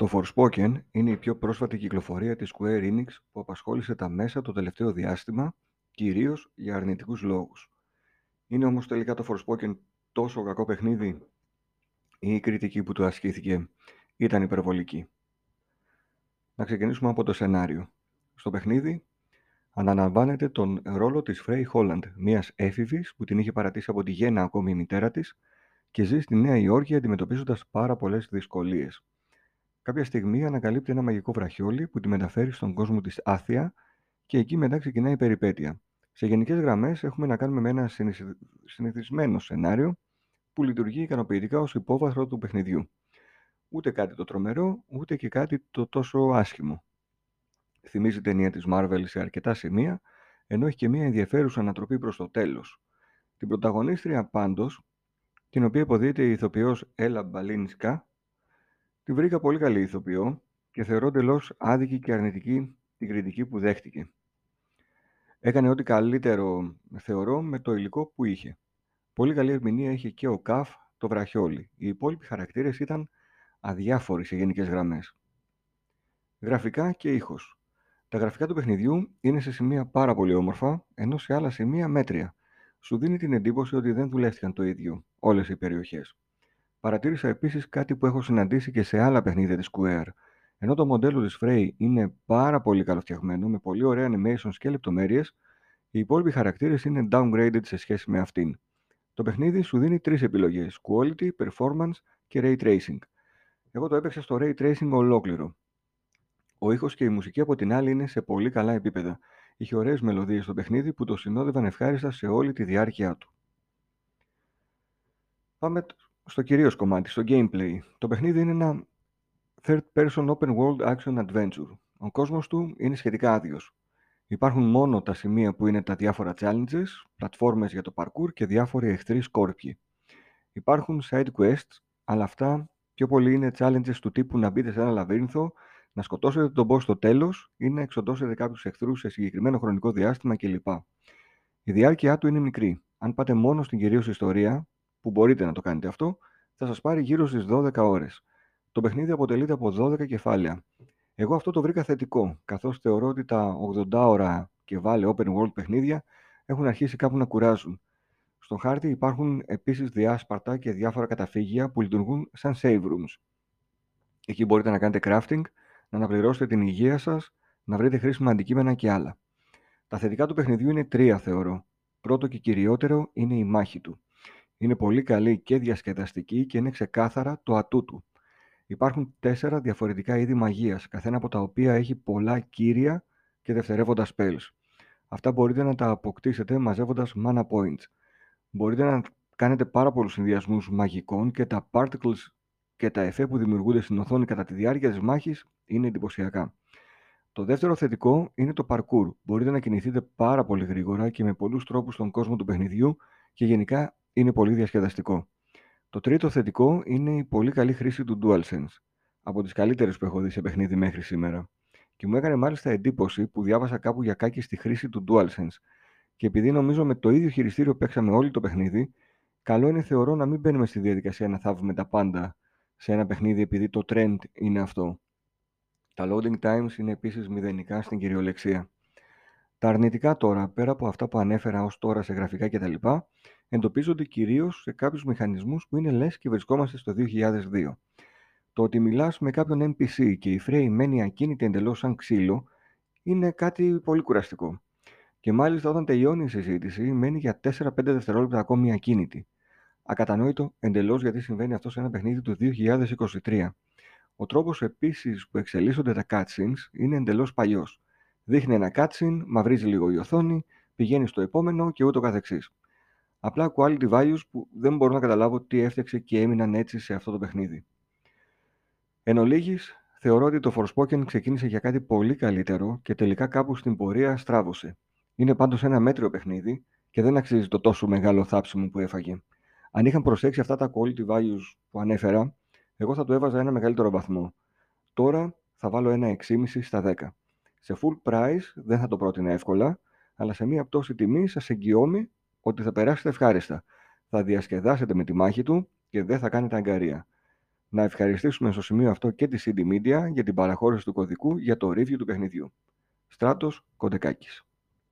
Το Forspoken είναι η πιο πρόσφατη κυκλοφορία της Square Enix που απασχόλησε τα μέσα το τελευταίο διάστημα, κυρίως για αρνητικούς λόγους. Είναι όμως τελικά το Forspoken τόσο κακό παιχνίδι; Ή η κριτική που του ασκήθηκε ήταν υπερβολική. Να ξεκινήσουμε από το σενάριο. Στο παιχνίδι αναλαμβάνεται τον ρόλο της Frey Holland, μιας έφηβης που την είχε παρατήσει από τη γέννα ακόμη η μητέρα της και ζει στη Νέα Υόρκη αντιμετωπίζοντας πάρα πολλές δυσκολίες. Κάποια στιγμή ανακαλύπτει ένα μαγικό βραχιόλι που τη μεταφέρει στον κόσμο της Άθια και εκεί μετά ξεκινάει η περιπέτεια. Σε γενικές γραμμές έχουμε να κάνουμε με ένα συνηθισμένο σενάριο που λειτουργεί ικανοποιητικά ως υπόβαθρο του παιχνιδιού. Ούτε κάτι το τρομερό, ούτε και κάτι το τόσο άσχημο. Θυμίζει ταινία της Marvel σε αρκετά σημεία, ενώ έχει και μια ενδιαφέρουσα ανατροπή προς το τέλος. Την πρωταγωνίστρια πάντως, την οποία υποδίεται η ηθοποιός Έλα Μπαλίνσκα, τη βρήκα πολύ καλή ηθοποιό και θεωρώ εντελώς άδικη και αρνητική την κριτική που δέχτηκε. Έκανε ό,τι καλύτερο, θεωρώ, με το υλικό που είχε. Πολύ καλή ερμηνεία είχε και ο Καφ το βραχιόλι. Οι υπόλοιποι χαρακτήρες ήταν αδιάφοροι σε γενικές γραμμές. Γραφικά και ήχος. Τα γραφικά του παιχνιδιού είναι σε σημεία πάρα πολύ όμορφα, ενώ σε άλλα σημεία μέτρια. Σου δίνει την εντύπωση ότι δεν δουλεύτηκαν το ίδιο όλες οι περιοχές. Παρατήρησα επίσης κάτι που έχω συναντήσει και σε άλλα παιχνίδια της Square. Ενώ το μοντέλο της Frey είναι πάρα πολύ καλοφτιαγμένο, με πολύ ωραία animations και λεπτομέρειες, οι υπόλοιποι χαρακτήρες είναι downgraded σε σχέση με αυτήν. Το παιχνίδι σου δίνει τρεις επιλογές, Quality, Performance και Ray Tracing. Εγώ το έπαιξα στο Ray Tracing ολόκληρο. Ο ήχος και η μουσική από την άλλη είναι σε πολύ καλά επίπεδα. Είχε ωραίες μελωδίες στο παιχνίδι που το συνόδευαν ευχάριστα σε όλη τη διάρκεια του. Πάμε στο κυρίως κομμάτι, στο gameplay. Το παιχνίδι είναι ένα third person open world action adventure. Ο κόσμος του είναι σχετικά άδειος. Υπάρχουν μόνο τα σημεία που είναι τα διάφορα challenges, πλατφόρμες για το parkour και διάφοροι εχθροί σκόρπιοι. Υπάρχουν side quests, αλλά αυτά πιο πολύ είναι challenges του τύπου να μπείτε σε ένα λαβύρινθο, να σκοτώσετε τον boss στο τέλος ή να εξοντώσετε κάποιους εχθρούς σε συγκεκριμένο χρονικό διάστημα κλπ. Η διάρκεια του είναι μικρή. Αν πάτε μόνο στην κυρίως ιστορία, που μπορείτε να το κάνετε αυτό, θα σας πάρει γύρω στις 12 ώρες. Το παιχνίδι αποτελείται από 12 κεφάλαια. Εγώ αυτό το βρήκα θετικό, καθώς θεωρώ ότι τα 80 ώρα και βάλε open world παιχνίδια έχουν αρχίσει κάπου να κουράζουν. Στο χάρτη υπάρχουν επίσης διάσπαρτα και διάφορα καταφύγια που λειτουργούν σαν save rooms. Εκεί μπορείτε να κάνετε crafting, να αναπληρώσετε την υγεία σας, να βρείτε χρήσιμα αντικείμενα και άλλα. Τα θετικά του παιχνιδιού είναι τρία θεωρώ. Πρώτο και κυριότερο είναι η μάχη του. Είναι πολύ καλή και διασκεδαστική και είναι ξεκάθαρα το ατού του. Υπάρχουν τέσσερα διαφορετικά είδη μαγείας, καθένα από τα οποία έχει πολλά κύρια και δευτερεύοντα spells. Αυτά μπορείτε να τα αποκτήσετε μαζεύοντας mana points. Μπορείτε να κάνετε πάρα πολλούς συνδυασμούς μαγικών και τα particles και τα εφέ που δημιουργούνται στην οθόνη κατά τη διάρκεια της μάχης είναι εντυπωσιακά. Το δεύτερο θετικό είναι το parkour. Μπορείτε να κινηθείτε πάρα πολύ γρήγορα και με πολλούς τρόπους στον κόσμο του παιχνιδιού και γενικά είναι πολύ διασκεδαστικό. Το τρίτο θετικό είναι η πολύ καλή χρήση του DualSense. Από τις καλύτερες που έχω δει σε παιχνίδι μέχρι σήμερα. Και μου έκανε μάλιστα εντύπωση που διάβασα κάπου για κάκι στη χρήση του DualSense. Και επειδή νομίζω με το ίδιο χειριστήριο παίξαμε όλοι το παιχνίδι, καλό είναι θεωρώ να μην μπαίνουμε στη διαδικασία να θάβουμε τα πάντα σε ένα παιχνίδι επειδή το trend είναι αυτό. Τα loading times είναι επίσης μηδενικά στην κυριολεξία. Τα αρνητικά τώρα, πέρα από αυτά που ανέφερα ως τώρα σε γραφικά κτλ, εντοπίζονται κυρίως σε κάποιους μηχανισμούς που είναι λες και βρισκόμαστε στο 2002. Το ότι μιλάς με κάποιον NPC και η Frey μένει ακίνητη εντελώς σαν ξύλο είναι κάτι πολύ κουραστικό. Και μάλιστα όταν τελειώνει η συζήτηση μένει για 4-5 δευτερόλεπτα ακόμη ακίνητη. Ακατανόητο εντελώς γιατί συμβαίνει αυτό σε ένα παιχνίδι του 2023. Ο τρόπος επίσης που εξελίσσονται τα cutscenes είναι εντελώς παλιός. Δείχνει ένα cutscene, μαυρίζει λίγο η οθόνη, πηγαίνει στο επόμενο και ούτω καθεξής. Απλά quality values που δεν μπορώ να καταλάβω τι έφτιαξε και έμειναν έτσι σε αυτό το παιχνίδι. Εν ολίγης, θεωρώ ότι το Forspoken ξεκίνησε για κάτι πολύ καλύτερο και τελικά κάπου στην πορεία στράβωσε. Είναι πάντως ένα μέτριο παιχνίδι και δεν αξίζει το τόσο μεγάλο θάψιμο που έφαγε. Αν είχαν προσέξει αυτά τα quality values που ανέφερα, εγώ θα του έβαζα ένα μεγαλύτερο βαθμό. Τώρα θα βάλω ένα 6,5 στα 10. Σε full price δεν θα το πρότεινα εύκολα, αλλά σε μία πτώση τιμή σας εγγυώμαι ότι θα περάσετε ευχάριστα. Θα διασκεδάσετε με τη μάχη του και δεν θα κάνετε αγκαρία. Να ευχαριστήσουμε στο σημείο αυτό και τη CD Media για την παραχώρηση του κωδικού για το review του παιχνιδιού. Στράτος Κοντεκάκης.